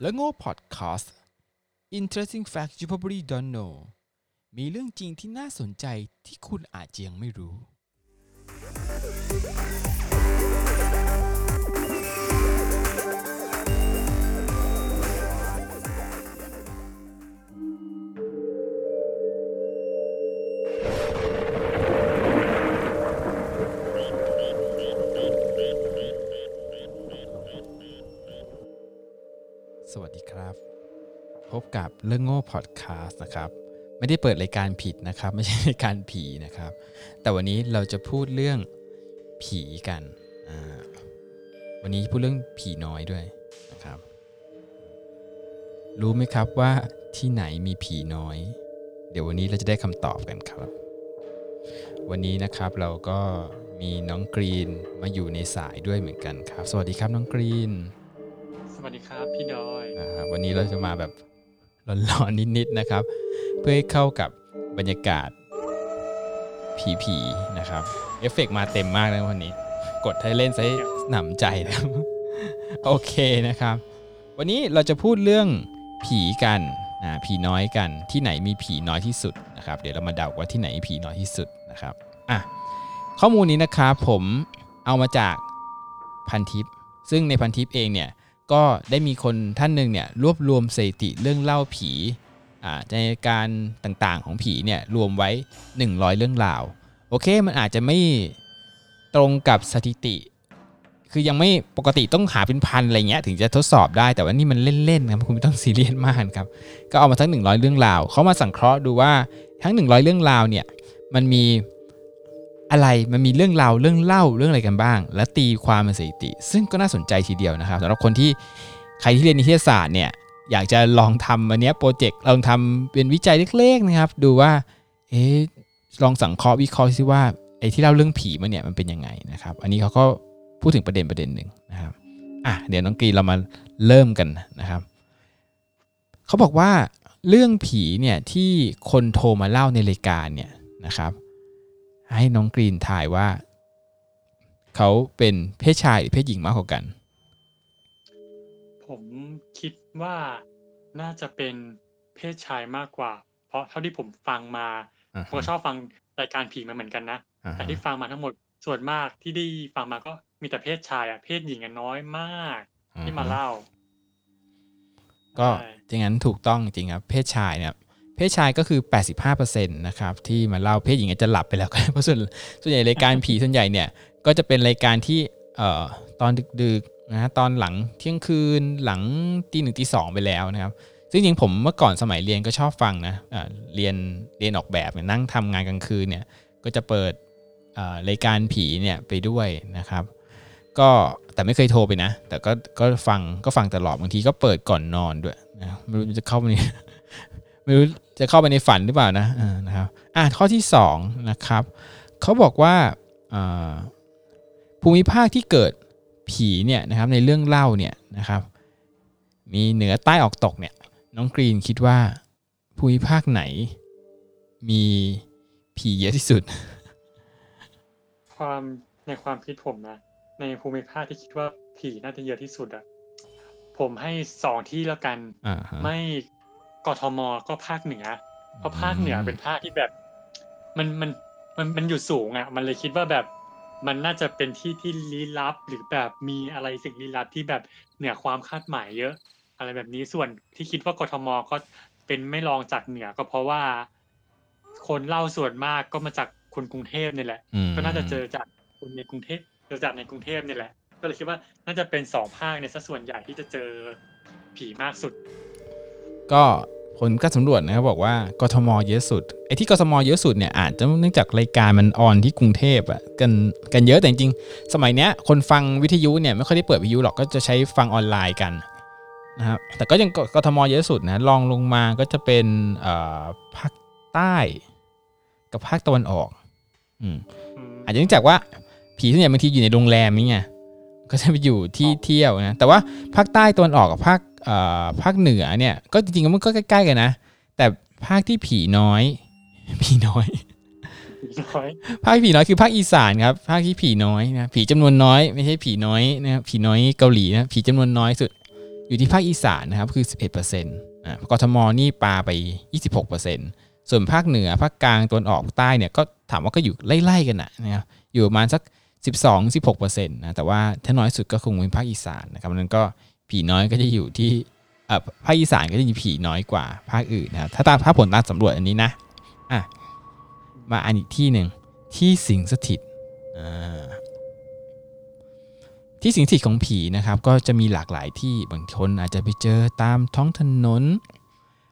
และโง่พอดคาสต์ Interesting Facts You Probably Don't Know มีเรื่องจริงที่น่าสนใจที่คุณอาจยังไม่รู้ สวัสดีครับ พบกับเรื่องโง่พอดแคสต์นะครับ ไม่ได้เปิดรายการผิดนะครับ ไม่ใช่รายการผีนะครับ แต่วันนี้เราจะพูดเรื่องผีกันวันนี้พูดเรื่องผีน้อยด้วยนะครับ รู้ไหมครับว่าที่ไหนมีผีน้อย เดี๋ยววันนี้เราจะได้คำตอบกันครับ วันนี้นะครับเราก็มีน้องกรีนมาอยู่ในสายด้วยเหมือนกันครับ สวัสดีครับน้องกรีน สวัสดีครับพี่ดอยวันนี้เราจะมาแบบร้อนๆนิดๆนะครับ เพื่อให้เข้ากับบรรยากาศผีๆนะครับเอฟเฟกต์มาเต็มมากเลยวันนี้ กดให้เล่นซะให้หนำใจนะครับโอเคนะครับ วันนี้เราจะพูดเรื่องผีกันนะผีน้อยกันที่ไหนมีผีน้อยที่สุดนะครับ เดี๋ยวเรามาเดาว่าที่ไหนผีน้อยที่สุดนะครับอะข้อมูลนี้นะครับผมเอามาจากพันทิปซึ่งในพันทิปเองเนี่ย ก็ได้มีคนท่านหนึ่งเนี่ยรวบรวมสถิติเรื่องเล่าผีอ่าในการต่างๆของผีเนี่ยรวมไว้ 100 เรื่องราว โอเคมันอาจจะไม่ตรงกับสถิติ คือยังไม่ปกติต้องหาเป็นพันอะไรเงี้ยถึงจะทดสอบได้แต่ว่านี่มันเล่นๆครับคุณไม่ต้องซีเรียสมากครับ ก็เอามาทั้ง 100 เรื่องราวเขามาสังเคราะห์ดูว่าทั้ง 100 เรื่องราวเนี่ยมันมี อะไรมันมีเรื่องราวเรื่องเล่าเรื่องอะไรกันบ้าง และตีความเป็นสถิติ ซึ่งก็น่าสนใจทีเดียวนะครับสำหรับคนที่ใครที่เรียนนิเทศศาสตร์เนี่ยอยากจะลองทำอันนี้โปรเจกต์ลองทำเป็นวิจัยเล็กๆนะครับ ดูว่าเอ๊ะลองสังเคราะห์วิเคราะห์ซิว่าไอ้ที่เล่าเรื่องผีมันเนี่ยมันเป็นยังไงนะครับ อันนี้เขาก็พูดถึงประเด็นประเด็นหนึ่งนะครับอะเดี๋ยวน้องกรีเรามาเริ่มกันนะครับเขาบอกว่าเรื่องผีเนี่ยที่คนโทรมาเล่าในรายการเนี่ยนะครับ ให้น้องกรีนทายว่า เขาเป็นเพศชายหรือเพศหญิงมากกว่ากัน ผมคิดว่าน่าจะเป็นเพศชายมากกว่า เพราะเท่าที่ผมฟังมาอ่าผมก็ชอบฟังรายการผีมาเหมือนกันนะอ่าแต่ที่ฟังมาทั้งหมดส่วนมากที่ได้ฟังมาก็มีแต่เพศชายอะเพศหญิงอะน้อยมาก ที่มาเล่า ก็ใช่จริงงั้นถูกต้องจริงครับเพศชายเนี่ย เพศชายก็คือ 85%นะครับที่มาเล่าเพศหญิงอาจจะหลับไปแล้วก็เพราะส่วนส่วนใหญ่รายการผีส่วนใหญ่เนี่ยก็จะเป็นรายการที่เอ่อตอนดึกๆนะฮะตอนหลังเที่ยงคืนหลังตีหนึ่งตีสองไปแล้วนะครับซึ่งจริงผมเมื่อก่อนสมัยเรียนก็ชอบฟังนะเรียนเรียนออกแบบเนี่ยนั่งทำงานกลางคืนเนี่ยก็จะเปิดอ่ารายการผีเนี่ยไปด้วยนะครับ ก็แต่ไม่เคยโทรไปนะ แต่ก็ก็ฟังก็ฟังตลอดบางทีก็เปิดก่อนนอนด้วยนะไม่รู้จะเข้าไปน ไม่รู้จะเข้าไปในฝันหรือเปล่านะอ่านะครับอะข้อที่สองนะครับเขาบอกว่าอ่าภูมิภาคที่เกิดผีเนี่ยนะครับในเรื่องเล่าเนี่ยนะครับ มีเหนือใต้ออกตกเนี่ยน้องกรีนคิดว่าภูมิภาคไหน มีผีเยอะที่สุด ความในความคิดผมนะในภูมิภาคที่คิดว่าผีน่าจะเยอะที่สุดอะผมให้สองที่แล้วกันอ่าฮะไม่ กทมก็ภาคเหนือเพราะภาคเหนือเป็นภาคที่แบบ มันมันมันมันอยู่สูงอะ มันเลยคิดว่าแบบ มันน่าจะเป็นที่ที่ลี้ลับ หรือแบบมีอะไรสิ่งลี้ลับที่แบบเหนือความคาดหมายเยอะ อะไรแบบนี้ส่วนที่คิดว่ากทมก็เป็นไม่รองจากเหนือก็เพราะว่า คนเล่าส่วนมากก็มาจากคนกรุงเทพนี่แหละอืมก็น่าจะเจอจากคนในกรุงเทพเจอจากในกรุงเทพนี่แหละ ก็เลยคิดว่าน่าจะเป็นสองภาคในยซะส่วนใหญ่ที่จะเจอผีมากสุด ก็ผลการสำรวจนะครับบอกว่ากทมเยอะสุดไอ้ที่กทมเยอะสุดเนี่ยอาจจะเนื่องจากรายการมันออนที่กรุงเทพอะกันกันเยอะแต่จริงสมัยเนี้ยคนฟังวิทยุเนี่ยไม่ค่อยได้เปิดวิทยุหรอกก็จะใช้ฟังออนไลน์กันนะครับแต่ก็ยังกทมเยอะสุดนะลองลงมาก็จะเป็นอ่อภาคใต้ กับภาคตะวันออกอืมอาจจะเนื่องจากว่าผีส่วนใหญ่บางทีอยู่ในโรงแรมนี่ไงก็จะไปอยู่ที่เที่ยวนะแต่ว่าภาคใต้ตะวันออกกับภาค ภาคเหนือเนี่ย ก็จริงๆมันก็ใกล้ๆกันนะ แต่ภาคที่ผีน้อย ผีน้อยผีน้อยภาคผีน้อยคือภาคอีสานครับ ภาคที่ผีน้อยนะ ผีจำนวนน้อย ไม่ใช่ผีน้อยนะครับผีน้อยเกาหลีนะ ผีจำนวนน้อยสุด อยู่ที่ภาคอีสานนะครับคือ 11%อ่ากทมนี่ปาไป 26%ส่วนภาคเหนือ ภาคกลางตะวันออกใต้เนี่ยก็ถามว่าก็อยู่ไล่ๆกันนะนะครับอยู่ประมาณสัก 12-16%นะแต่ว่าถ้าน้อยสุดก็คงเป็นภาคอีสานนะครับนั้นก็ ผีน้อยก็จะอยู่ที่เอ่อภาคอีสานก็จะมีผีน้อยกว่าภาคอื่นนะครับถ้าตามถ้าผลการสำรวจอันนี้นะอะมาอันอีกที่หนึ่งที่สิงสถิตอ่าที่สิงสถิตของผีนะครับ ก็จะมีหลากหลายที่บางคนอาจจะไปเจอตามท้องถนน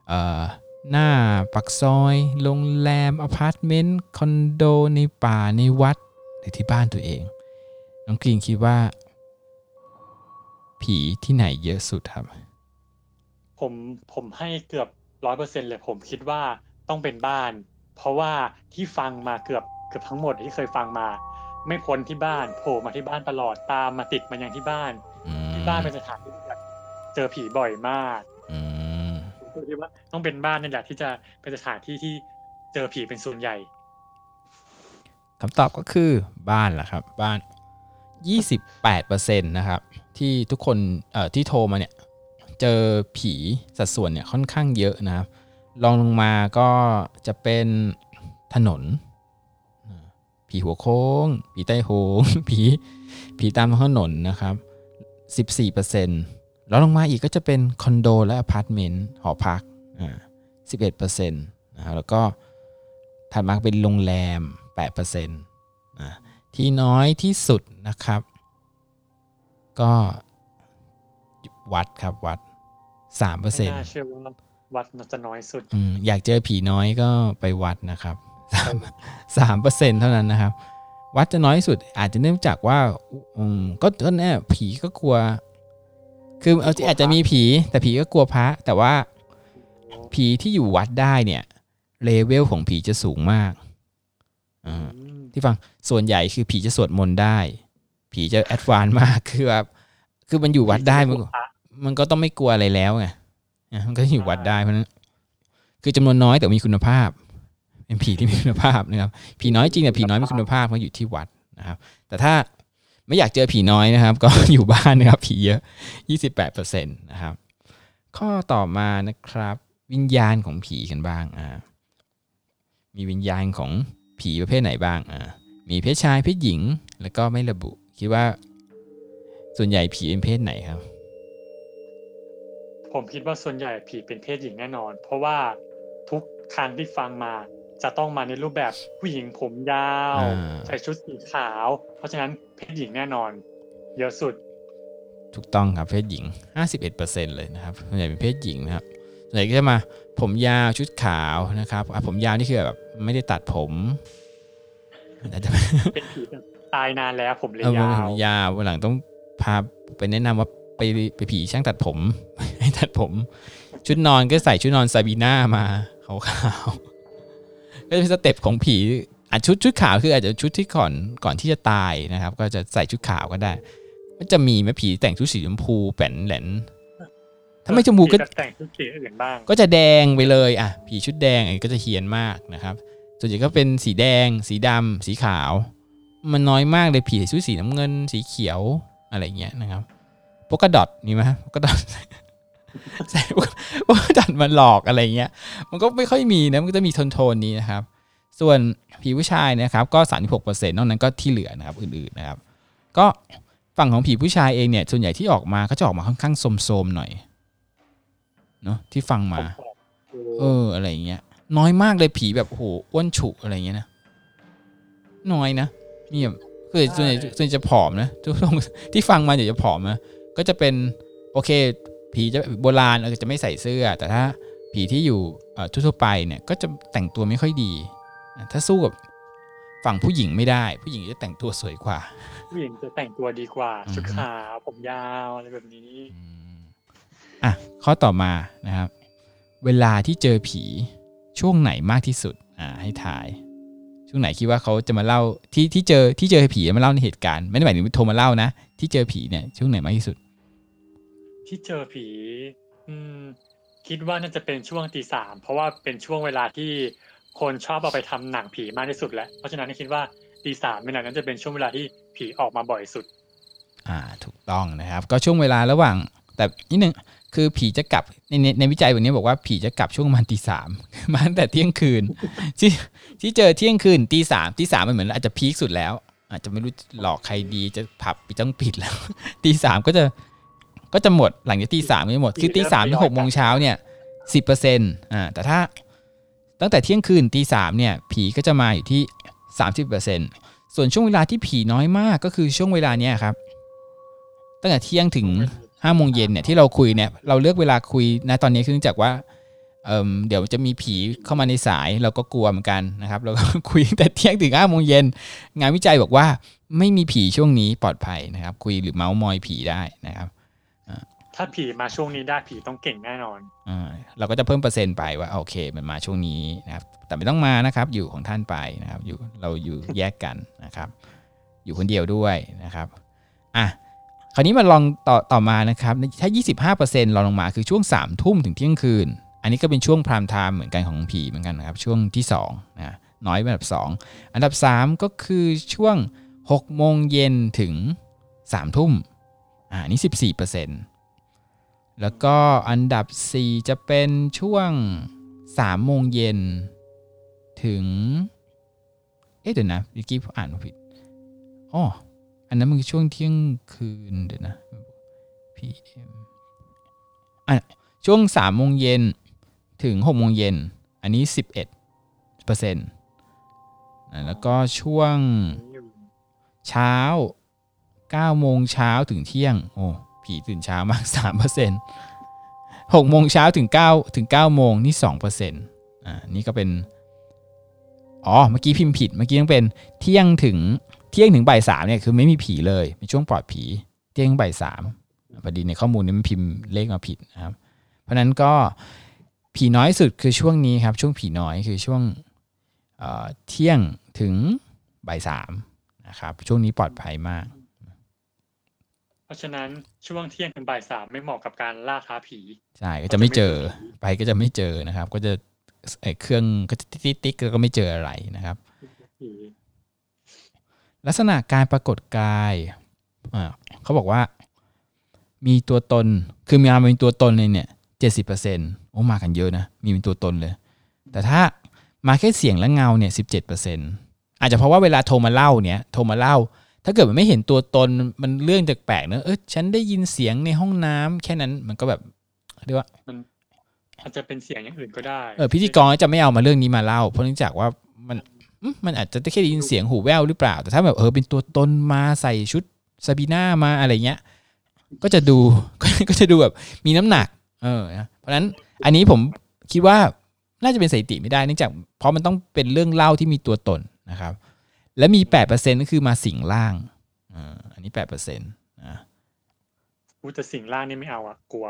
เอ่อหน้าปากซอยโรงแรมอพาร์ตเมนต์คอนโดในป่าในวัดหรือที่บ้านตัวเองน้องกรีนคิดว่า ผีที่ไหนเยอะสุดครับ ผมผมให้เกือบร้อยเปอร์เซ็นต์เลยผมคิดว่าต้องเป็นบ้าน เพราะว่าที่ฟังมาเกือบเกือบทั้งหมดที่เคยฟังมา ไม่พ้นที่บ้านโผล่มาที่บ้านตลอดตามมาติดมาอย่างที่บ้านอืมที่บ้านเป็นสถานที่ที่แบบเจอผีบ่อยมากอืมผมคิดว่าต้องเป็นบ้านนี่แหละที่จะเป็นสถานที่ที่เจอผีเป็นส่วนใหญ่คำตอบก็คือบ้านแหละครับ บ้าน 28%นะครับ ที่ทุกคนเอ่อที่โทรมาเนี่ยเจอผีสัดส่วนเนี่ยค่อนข้างเยอะนะครับลองลงมาก็จะเป็นถนน ผีหัวโค้ง ผีใต้โหงผีผีตามถนนนะครับ 14%แล้วลงมาอีกก็จะเป็นคอนโดและอพาร์ตเมนต์หอพักอ่า11%นะครับแล้วก็ถัดมาเป็นโรงแรม 8%นะที่น้อยที่สุดนะครับ ก็วัดครับวัด3%ไม่น่าเชื่อว่าวัดมันจะน้อยสุดอืมอยากเจอผีน้อยก็ไปวัดนะครับสามสามเปอร์เซ็นเท่านั้นนะครับ วัดจะน้อยที่สุด อาจจะเนื่องจากว่าอืมก็ก็แน่ผีก็กลัว คือเอาจริงอาจจะมีผี แต่ผีก็กลัวพระ แต่ว่าผีที่อยู่วัดได้เนี่ยเลเวลของผีจะสูงมากอ่าอืมที่ฟังส่วนใหญ่คือผีจะสวดมนต์ได้ ผีจะแอดวานมากคือแบบคือมันอยู่วัดได้มันก็พระมันก็ต้องไม่กลัวอะไรแล้วไงอะมันก็อยู่วัดได้เพราะนั้นคือจำนวนน้อยแต่มีคุณภาพ เป็นผีที่มีคุณภาพนะครับ ผีน้อยจริงแต่ผีน้อยมีคุณภาพมันอยู่ที่วัดนะครับ แต่ถ้าไม่อยากเจอผีน้อยนะครับ ก็อยู่บ้านนะครับ ผีเยอะ 28%นะครับ ข้อต่อมานะครับ วิญญาณของผีกันบ้างอ่ามีวิญญาณของผีประเภทไหนบ้างอ่ามีเพศชายเพศหญิง แล้วก็ไม่ระบุ คิดว่าส่วนใหญ่ผีเป็นเพศไหนครับ ผมคิดว่าส่วนใหญ่ผีเป็นเพศหญิงแน่นอน เพราะว่าทุกครั้งที่ฟังมาจะต้องมาในรูปแบบผู้หญิงผมยาวอ่าใส่ชุดสีขาว เพราะฉะนั้นเพศหญิงแน่นอน เยอะสุด ถูกต้องครับเพศหญิง 51%เลยนะครับส่วนใหญ่เป็นเพศหญิงนะครับส่วนใหญ่ก็จะมาผมยาวชุดขาวนะครับอะผมยาวนี่คือแบบไม่ได้ตัดผมอาจจะเป็นผีแบบ ตายนานแล้วผมเลยเออยาผมวยาววันหลังต้องพาไปแนะนำว่าไปไปผีช่างตัดผม ให้ตัดผม ชุดนอนก็ใส่ชุดนอนซาบีน่ามาขาวๆก็จะเป็นสเต็ปของผีอะชุดชุดขาวคืออาจจะชุดที่ก่อนก่อนที่จะตายนะครับ ก็จะใส่ชุดขาวก็ได้ มันจะมีไหมผีแต่งชุดสีชมพูแป่นแหลนถ้าไม่ชมพูก็ผีแบบแต่งชุดสีอื่นบ้าง ก็จะแดงไปเลยอะผีชุดแดงอันนี้ก็จะเฮียนมากนะครับ ส่วนใหญ่ก็เป็นสีแดง สีดำสีขาว มันน้อยมากเลยผีชุดสีน้ำเงินสีเขียวอะไรเงี้ยนะครับโปกดอทมีไหมโปกดอทใส่โปกดอทมันหลอกอะไรเงี้ย มันก็ไม่ค่อยมีนะมันก็จะมีโทนโทนๆนี้นะครับ ส่วนผีผู้ชายนะครับ ก็36%นอกนั้นก็ที่เหลือนะครับ อื่นๆนะครับ ก็ฝั่งของผีผู้ชายเองเนี่ยส่วนใหญ่ที่ออกมาก็จะออกมาค่อนข้างโสมๆหน่อยเนาะที่ฟังมา เอออะไรอย่างเงี้ย น้อยมากเลยผีแบบโอ้โหอ้วนฉุอะไรอย่างเงี้ยนะน้อยนะ มีแบบคือส่วนใหญ่ส่วนใหญ่จะผอมนะทุกคนที่ฟังมาเดี๋ยวจะผอมนะก็จะเป็นโอเค ผีจะโบราณเราจะไม่ใส่เสื้อ แต่ถ้าผีที่อยู่เอ่อทั่วๆไปเนี่ยก็จะแต่งตัวไม่ค่อยดีนะถ้าสู้กับฝั่งผู้หญิงไม่ได้ ผู้หญิงจะแต่งตัวสวยกว่า ผู้หญิงจะแต่งตัวดีกว่าอือฮึชุดขาวผมยาวอะไรแบบนี้อืมอะข้อต่อมานะครับ เวลาที่เจอผีช่วงไหนมากที่สุดอ่าให้ถ่าย ช่วงไหนคิดว่าเขาจะมาเล่าที่ที่เจอที่เจอผีมาเล่าในเหตุการณ์ไม่ได้หมายถึงโทรมาเล่านะที่เจอผีเนี่ยช่วงไหนมากที่สุด ที่เจอผี อืม คิดว่าน่าจะเป็นช่วงตีสามเพราะว่าเป็นช่วงเวลาที่คนชอบเอาไปทำหนังผีมากที่สุดแหละเพราะฉะนั้นคิดว่าตีสามเวลานั้นจะเป็นช่วงเวลาที่ผีออกมาบ่อยสุด อ่าถูกต้องนะครับ ก็ช่วงเวลาระหว่าง แต่นิดนึงคือผีจะกลับในในในวิจัยวันนี้บอกว่าผีจะกลับช่วงประมาณตีสามมาตั้งแต่เที่ยงคืนที่ ที่เจอเที่ยงคืนตีสามตีสามมันเหมือนอาจจะพีคสุดแล้ว อาจจะไม่รู้หลอกใครดีจะผับปิดต้องปิดแล้วตีสามก็จะก็จะหมดหลังจากตีสามก็จะหมดคือตีสามถึงหกโมงเช้าเนี่ยสิบเปอร์เซ็นต์อ่าแต่ถ้าตั้งแต่เที่ยงคืนตีสามเนี่ย ผีก็จะมาอยู่ที่สามสิบเปอร์เซ็นต์ส่วนช่วงเวลาที่ผีน้อยมากก็คือช่วงเวลาเนี้ยครับ ตั้งแต่เที่ยงถึงห้าโมงเย็นเนี่ยที่เราคุยเนี่ยเราเลือกเวลาคุยนะตอนนี้คือเนื่องจากว่า เอ่มเดี๋ยวจะมีผีเข้ามาในสายเราก็กลัวเหมือนกันนะครับเราก็คุยตั้งแต่เที่ยงถึงห้าโมงเย็นงานวิจัยบอกว่าไม่มีผีช่วงนี้ปลอดภัยนะครับ คุยหรือเมาส์มอยผีได้นะครับถ้าผีมาช่วงนี้ได้ผีต้องเก่งแน่นอนอ่าเราก็จะเพิ่มเปอร์เซ็นต์ไปว่าโอเค มันมาช่วงนี้นะครับ แต่ไม่ต้องมานะครับ อยู่ของท่านไปนะครับ อยู่เราอยู่แยกกันนะครับ อยู่คนเดียวด้วยนะครับอะคราวนี้มาลองต่อต่อมานะครับ ถ้า 25%ลองลงมาคือช่วง3ทุ่มถึงเที่ยงคืน อันนี้ก็เป็นช่วงพรามไทม์เหมือนกันของผีเหมือนกันนะครับช่วงที่2นะน้อยเป็นอันดับ 2 อันดับ 3 ก็คือช่วง6โมงเย็นถึง3ทุ่มอ่านี่ 14%แล้วก็อันดับ 4 จะเป็นช่วง3โมงเย็นถึง เอ๊ะเดี๋ยวนะเมื่อกี้ผมอ่านผิดอ๋ออันนั้นมันคือช่วงเที่ยงคืนเดี๋ยวนะ PM อะช่วง3โมงเย็น ถึง6โมงเย็น อันนี้ 11เปอร์เซ็นต์แล้วก็ช่วงเช้า9โมงเช้าถึงเที่ยง โอ้ผีตื่นเช้ามาก3เปอร์เซ็นต์6โมงเช้าถึง9ถึง9โมงนี่2เปอร์เซ็นต์อ่านี่ก็เป็น อ๋อ เมื่อกี้พิมพ์ผิด เมื่อกี้ต้องเป็นเที่ยงถึงเที่ยงถึงบ่ายสามเนี่ยคือไม่มีผีเลยเป็นช่วงปลอดผีเที่ยงถึงบ่ายสามพอดีในข้อมูลนี้มันพิมพ์เลขมาผิดนะครับ เพราะนั้นก็ ผีน้อยสุดคือช่วงนี้ครับ ช่วงผีน้อยคือช่วงเอ่อเที่ยงถึงบ่ายสามนะครับ ช่วงนี้ปลอดภัยมาก เพราะฉะนั้นช่วงเที่ยงถึงบ่ายสามไม่เหมาะกับการล่าท้าผี ใช่ก็จะไม่เจอไปก็จะไม่เจอนะครับ ก็จะไอ้เครื่องก็จะติ๊กติ๊กๆๆแล้วก็ไม่เจออะไรนะครับผีลักษณะการปรากฏกายอ่าเขาบอกว่า มีตัวตนคือมีมาเป็นตัวตนเลยเนี่ยเจ็ดสิบเปอร์เซ็นต์ โอ้มากันเยอะนะ มีเป็นตัวตนเลย แต่ถ้ามาแค่เสียงและเงาเนี่ยสิบเจ็ดเปอร์เซ็นต์อาจจะเพราะว่าเวลาโทรมาเล่าเนี่ยโทรมาเล่า ถ้าเกิดมันไม่เห็นตัวตนมันเรื่องแปลกๆเนอะเออฉันได้ยินเสียงในห้องน้ำแค่นั้นมันก็แบบเรียกว่ามันอาจจะเป็นเสียงอย่างอื่นก็ได้เออพิธีกรจะไม่เอามาเรื่องนี้มาเล่า เพราะเนื่องจากว่ามันอืมมันอาจจะแค่ได้ยินเสียงหูแว่วหรือเปล่า แต่ถ้าแบบเออเป็นตัวตนมาใส่ชุดซาบีน่ามาอะไรเงี้ยก็จะดูก็จะดูแบบมีน้ำหนัก เออนะเพราะฉะนั้น อันนี้ผมคิดว่าน่าจะเป็นสถิติไม่ได้เนื่องจากเพราะมันต้องเป็นเรื่องเล่าที่มีตัวตนนะครับ และมี 8%ก็คือมาสิงร่างอ่าอันนี้ 8%นะกูจะสิ่งล่างนี่ไม่เอาอะกลัว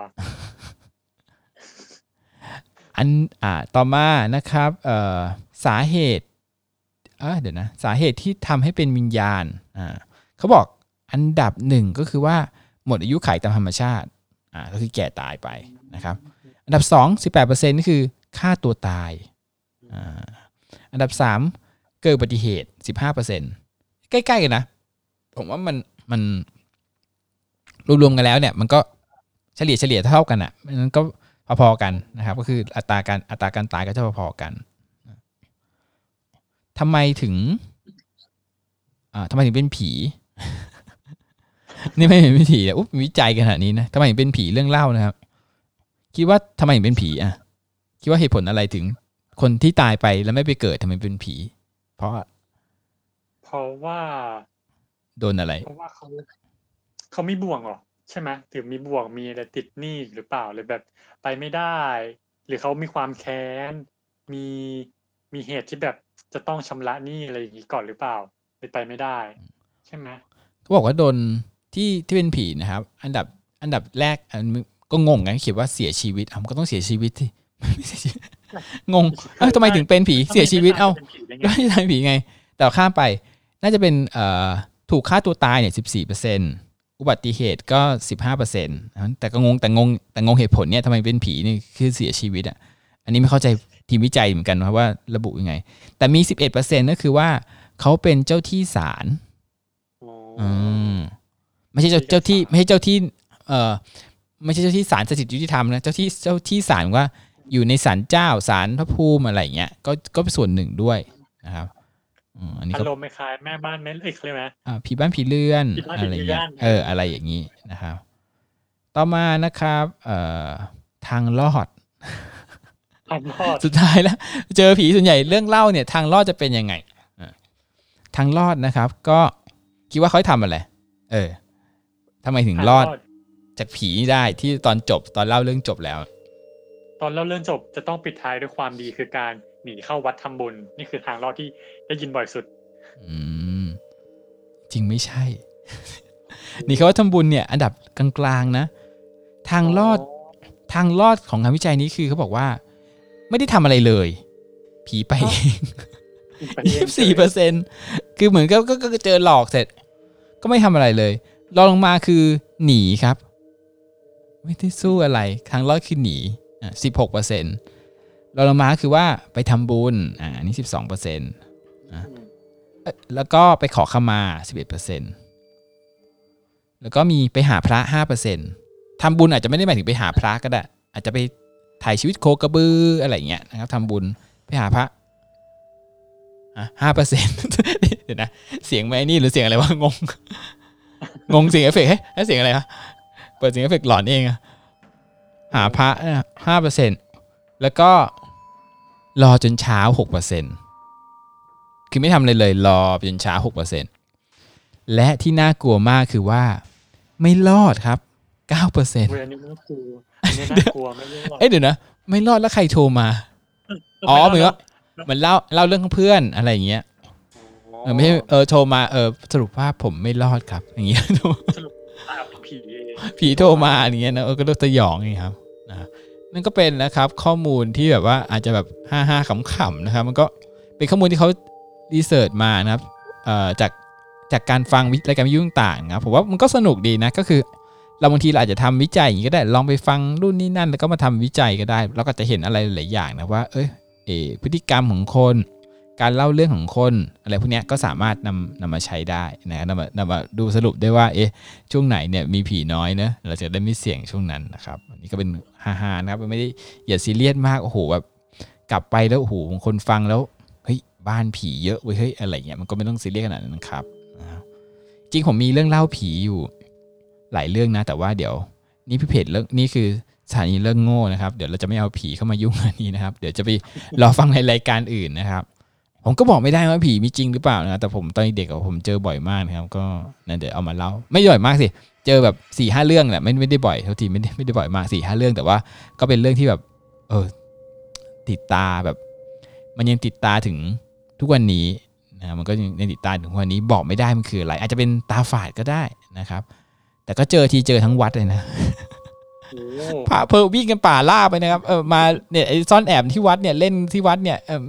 อันอ่าต่อมานะครับ เอ่อสาเหตุอ่าเดี๋ยวนะ สาเหตุที่ทำให้เป็นวิญญาณอ่าเขาบอกอันดับหนึ่งก็คือว่าหมดอายุขัยตามธรรมชาติอ่าก็คือแก่ตายไปนะครับ อันดับ 2 18%ก็คือฆ่าตัวตายอ่าอันดับ 3 เกิดอุบัติเหตุ 15%ใกล้ๆกันนะ ผมว่ามันมันรวมๆกันแล้วเนี่ย มันก็เฉลี่ยเฉลี่ยเท่ากันอะมันก็พอๆกันนะครับ ก็คืออัตราการอัตราการตายก็จะพอๆกันทำไมถึงอ่าทำไมถึงเป็นผี นี่ไม่เป็นผีอะอุ๊ยมีวิจัยกันขนาดนี้นะทำไมถึงเป็นผีเรื่องเล่านะครับ คิดว่าทำไมถึงเป็นผีอะคิดว่าเหตุผลอะไรถึง คนที่ตายไปแล้วไม่ไปเกิดทำไมเป็นผี เพราะเพราะว่าโดนอะไร เพราะว่าเขาเขามีบ่วงเหรอใช่ไหมถือมีบ่วงมีอะไรติดหนี้หรือเปล่าหรือแบบไปไม่ได้ หรือเขามีความแค้นมีมีเหตุที่แบบจะต้องชำระหนี้อะไรอย่างนี้ก่อนหรือเปล่าเลยไปไม่ได้ ใช่ไหมเขาบอกว่าโดนที่ที่เป็นผีนะครับ อันดับอันดับแรกอัน ก็งงไงเขียนว่าเสียชีวิตอะมันก็ต้องเสียชีวิตที่ไม่เสียชีวิตงงเอ้าทำไมถึงเป็นผีเสียชีวิตเอ้าป็นผีได้ไงไม่ใช่ผีไง แต่ข้ามไปน่าจะเป็นเอ่อถูกฆ่าตัวตายเนี่ยสิบสี่เปอร์เซ็นอุบัติเหตุก็สิบห้าเปอร์เซ็นต์แต่ก็งงแต่งงแต่งงเหตุผลเนี่ยทำไมเป็นผีนี่คือเสียชีวิตอะอันนี้ไม่เข้าใจทีมวิจัยเหมือนกันนะว่าระบุยังไง แต่มี11%ก็คือว่าเขาเป็นเจ้าที่ศาลอ๋อออืมไม่ใช่เจ้าเจ้าที่ไม่ใช่เจ้าที่ เอ่อ ไม่ใช่เจ้าที่ศาลสถิตยุติธรรมนะเจ้าที่เจ้าที่ศาลว่าอยู่ในศาลเจ้าศาลพระภูมิอะไรอย่างเงี้ยก็ก็เป็นส่วนหนึ่งด้วยนะครับอืมอันนี้อาก็รมณ์คล้ายๆแม่บ้านแม่เอ้ยเขาเรียกไหมอ่าผีบ้านผีเรือนผีบ้านอะไรอย่างเงี้ยผีเรือนเอออะไรอย่างนี้นะครับ ต่อมานะครับ เอ่อทางรอดทำรอดสุดท้ายแล้ว เจอผีส่วนใหญ่เรื่องเล่าเนี่ย ทางรอดจะเป็นยังไงอะทางรอดนะครับ ก็คิดว่าเขาทำอะไร เออทำไมถึงรอด จากผีได้ที่ตอนจบตอนเล่าเรื่องจบแล้ว ตอนเล่าเรื่องจบจะต้องปิดท้ายด้วยความดีคือการหนีเข้าวัดทำบุญ นี่คือทางรอดที่ได้ยินบ่อยสุด อืม จริงไม่ใช่นี่เขาว่าทำบุญเนี่ย อันดับกลางๆนะ ทางรอดทางรอดของงานวิจัยนี้คือเขาบอกว่า ไม่ได้ทำอะไรเลย ผีไปเองไปยี่สิบสี่เปอร์เซ็นคือเหมือนก็ก็ก็เจอหลอกเสร็จ ก็ไม่ทำอะไรเลยรองลงมาคือหนีครับ ไม่ได้สู้อะไรทางรอดคือหนีอะสิบหกเปอร์เซ็นรองลงมาคือว่าไปทำบุญอ่าอันนี้สิบสองเปอร์เซ็นอืมแล้วก็ไปขอขมาสิบเอ็ดเปอร์เซ็นต์แล้วก็มีไปหาพระห้าเปอร์เซ็นต์ทำบุญอาจจะไม่ได้หมายถึงไปหาพระก็ได้ อาจจะไปไถ่ชีวิตโคกระบืออะไรเงี้ยนะครับทำบุญไปหาพระห้าเปอร์เซ็นต์เดี๋ยวนะ เสียงไหมนี่หรือเสียงอะไรวะ งง งงเสียงเอฟเฟกต์เฮ้ยเฮ้ยเสียงอะไรวะ เปิดเสียงเอฟเฟกต์หลอนเองอะหาพระห้าเปอร์เซ็นต์แล้วก็รอจนเช้าหกเปอร์เซ็นต์คือไม่ทำอะไรเลยรอจนเช้าหกเปอร์เซ็นต์และที่น่ากลัวมากคือว่าไม่รอดครับเก้าเปอร์เซ็นต์เวรนี้น่ากลัวอันนี้น่ากลัวไม่รู้หรอกเอ้ยเดี๋ยวนะ ไม่รอดแล้วใครโทรมา อ๋อเหมือนว่าเหมือนเล่าเล่าเรื่องของเพื่อนอะไรอย่างเงี้ยเออไม่ใช่เออโทรมาเออสรุปว่าผมไม่รอดครับ อย่างเงี้ยสรุป ผีผีโทรมาอย่างเงี้ยนะเออก็ต้องสยององงี้ครับนะนั่นก็เป็นนะครับข้อมูลที่แบบว่าอาจจะแบบห้าห้าขำๆนะครับ มันก็เป็นข้อมูลที่เขารีเสิร์ชมานะครับเอ่อจากจากการฟังวิรายการวิทยุต่างๆนะครับผมว่ามันก็สนุกดีนะก็คือ เราบางทีเราอาจจะทำวิจัยอย่างนี้ก็ได้ลองไปฟังรุ่นนี้นั่น แล้วก็มาทำวิจัยก็ได้ แล้วก็จะเห็นอะไรหลายอย่างนะว่า เอ้ยเออพฤติกรรมของคน การเล่าเรื่องของคนอะไรพวกเนี้ยก็สามารถนำนำมาใช้ได้นะนำมานำมาดูสรุปได้ว่าเอ๊ะช่วงไหนเนี่ยมีผีน้อยเนะเราจะได้ไม่เสี่ยงช่วงนั้นนะครับอันนี้ก็เป็นฮาๆนะครับไม่ได้อย่าซีเรียสมากโอ้โหแบบกลับไปแล้วโอ้โหบางคนฟังแล้วเฮ้ยบ้านผีเยอะเว้ยเฮ้ยอะไรเงี้ยมันก็ไม่ต้องซีเรียสขนาดนั้นครับนะครับจริงผมมีเรื่องเล่าผีอยู่หลายเรื่องนะ แต่ว่าเดี๋ยวนี่พี่เพจเรื่องนี่คือสถานีเรื่องโง่นะครับ เดี๋ยวเราจะไม่เอาผีเข้ามายุ่งอันนี้นะครับ เดี๋ยวจะไปรอฟังในรายการอื่นนะครับ ผมก็บอกไม่ได้ว่าผีมีจริงหรือเปล่านะแต่ผมตอนเด็กอะผมเจอบ่อยมากนะครับก็นั่นเดี๋ยวเอามาเล่าไม่บ่อยมากสิเจอแบบสี่ห้าเรื่องแหละไม่ไม่ได้บ่อยเท่าทีไม่ได้ไม่ได้บ่อยมากสี่ห้าเรื่องแต่ว่าก็เป็นเรื่องที่แบบ เออ ติดตาแบบ มันยังติดตาถึงทุกวันนี้นะมันก็ยังติดตาถึงทุกวันนี้บอกไม่ได้มันคืออะไรอาจจะเป็นตาฝาดก็ได้นะครับ แต่ก็เจอทีเจอทั้งวัดเลยนะโอ้พาเพอวิ่งกันป่าล่าไปนะครับเออมาเนี่ยไอ้ซ่อนแอบที่วัดเนี่ยเล่นที่วัดเนี่ยเออ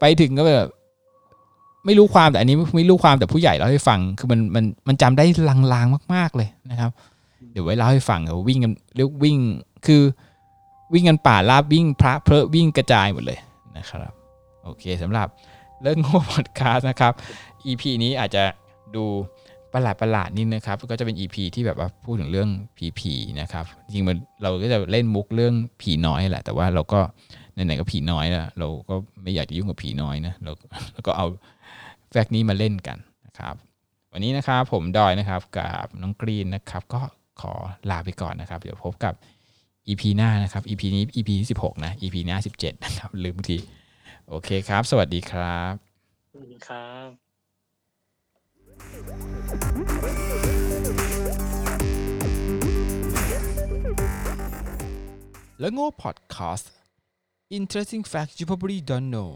ไปถึงก็แบบไม่รู้ความแต่อันนี้ไม่รู้ความแต่ผู้ใหญ่เล่าให้ฟัง คือมันมันมันจำได้ลางๆมาก ๆเลยนะครับ เดี๋ยวไว้เล่าให้ฟังเออวิ่งกันเรียกวิ่งคือวิ่งกันป่าลาบวิ่งพระเพลวิ่งกระจายหมดเลยนะครับ โอเคสำหรับเรื่องโง่พอดคาสต์นะครับ EP นี้อาจจะดูประหลาดประหลาดๆนิดนะครับ ก็จะเป็น EP ที่แบบว่าพูดถึงเรื่องผีๆนะครับ จริงมันเราก็จะเล่นมุกเรื่องผีน้อยแหละ แต่ว่าเราก็ ไหนๆก็ผีน้อยแล้วเราก็ไม่อยากจะยุ่งกับผีน้อยนะเราเราก็เอาแฟกต์นี้มาเล่นกันนะครับ วันนี้นะครับผมดอยนะครับกับน้องกรีนนะครับ ก็ขอลาไปก่อนนะครับ เดี๋ยวพบกับ EP หน้านะครับ EP นี้ EP ที่16 นะ EP หน้า 17 นะครับลืมทีโอเคครับ สวัสดีครับสวัสดีครับ แล้วโง่พอดแคสต์ Interesting fact you probably don't know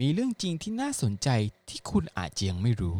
มีเรื่องจริงที่น่าสนใจที่คุณอาจยังไม่รู้